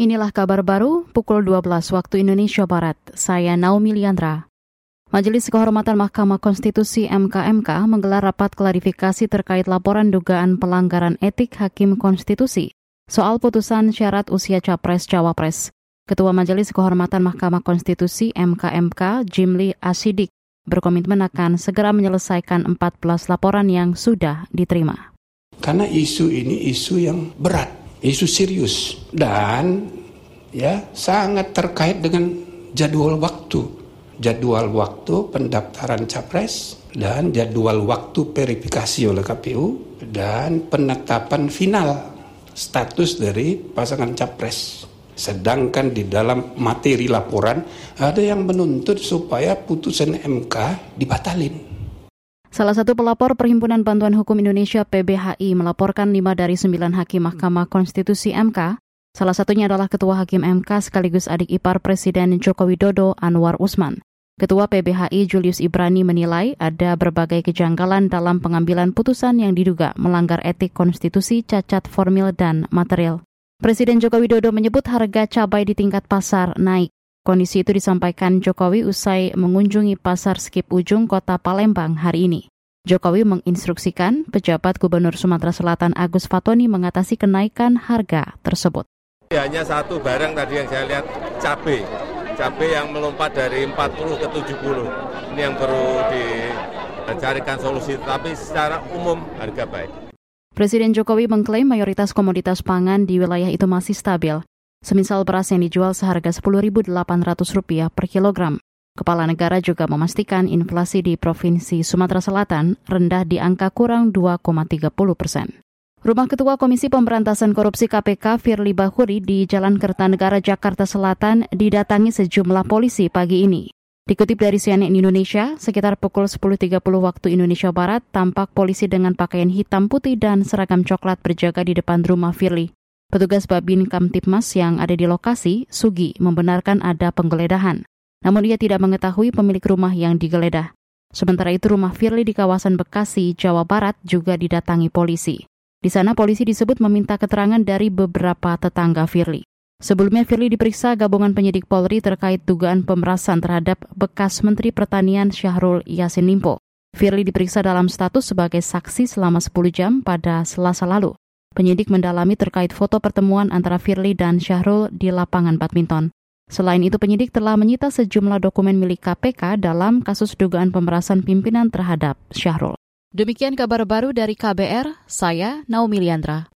Inilah kabar baru pukul 12 waktu Indonesia Barat. Saya Naomi Liandra. Majelis Kehormatan Mahkamah Konstitusi MKMK menggelar rapat klarifikasi terkait laporan dugaan pelanggaran etik Hakim Konstitusi soal putusan syarat usia Capres-Cawapres. Ketua Majelis Kehormatan Mahkamah Konstitusi MKMK Jimli Asidik berkomitmen akan segera menyelesaikan 14 laporan yang sudah diterima. Karena isu ini isu yang berat isu serius dan ya sangat terkait dengan jadwal waktu. Jadwal waktu pendaftaran capres dan jadwal waktu verifikasi oleh KPU dan penetapan final status dari pasangan capres. Sedangkan di dalam materi laporan ada yang menuntut supaya putusan MK dibatalin Salah satu pelapor Perhimpunan Bantuan Hukum Indonesia PBHI melaporkan lima dari sembilan hakim Mahkamah Konstitusi MK. Salah satunya adalah Ketua Hakim MK sekaligus adik ipar Presiden Joko Widodo Anwar Usman. Ketua PBHI Julius Ibrani menilai ada berbagai kejanggalan dalam pengambilan putusan yang diduga melanggar etik konstitusi, cacat formil, dan material. Presiden Joko Widodo menyebut harga cabai di tingkat pasar naik. Kondisi itu disampaikan Jokowi usai mengunjungi pasar Skip Ujung kota Palembang hari ini. Jokowi menginstruksikan pejabat Gubernur Sumatera Selatan Agus Fatoni mengatasi kenaikan harga tersebut. Hanya satu barang tadi yang saya lihat cabai, cabai yang melompat dari 40 ke 70. Ini yang perlu dicarikan solusi, tapi secara umum harga baik. Presiden Jokowi mengklaim mayoritas komoditas pangan di wilayah itu masih stabil. Semisal beras yang dijual seharga Rp10.800 per kilogram. Kepala negara juga memastikan inflasi di Provinsi Sumatera Selatan rendah di angka kurang 2,30 persen. Rumah Ketua Komisi Pemberantasan Korupsi KPK Firly Bahuri di Jalan Kertanegara, Jakarta Selatan didatangi sejumlah polisi pagi ini. Dikutip dari CNN Indonesia, sekitar pukul 10.30 waktu Indonesia Barat, tampak polisi dengan pakaian hitam putih dan seragam coklat berjaga di depan rumah Firly. Petugas Babin Kamtipmas yang ada di lokasi, Sugi, membenarkan ada penggeledahan. Namun ia tidak mengetahui pemilik rumah yang digeledah. Sementara itu rumah Firly di kawasan Bekasi, Jawa Barat juga didatangi polisi. Di sana polisi disebut meminta keterangan dari beberapa tetangga Firly. Sebelumnya Firly diperiksa gabungan penyidik Polri terkait dugaan pemerasan terhadap bekas Menteri Pertanian Syahrul Yassin Limpo. Firly diperiksa dalam status sebagai saksi selama 10 jam pada Selasa lalu. Penyidik mendalami terkait foto pertemuan antara Firly dan Syahrul di lapangan badminton. Selain itu, penyidik telah menyita sejumlah dokumen milik KPK dalam kasus dugaan pemerasan pimpinan terhadap Syahrul. Demikian kabar baru dari KBR, saya Naomi Liandra.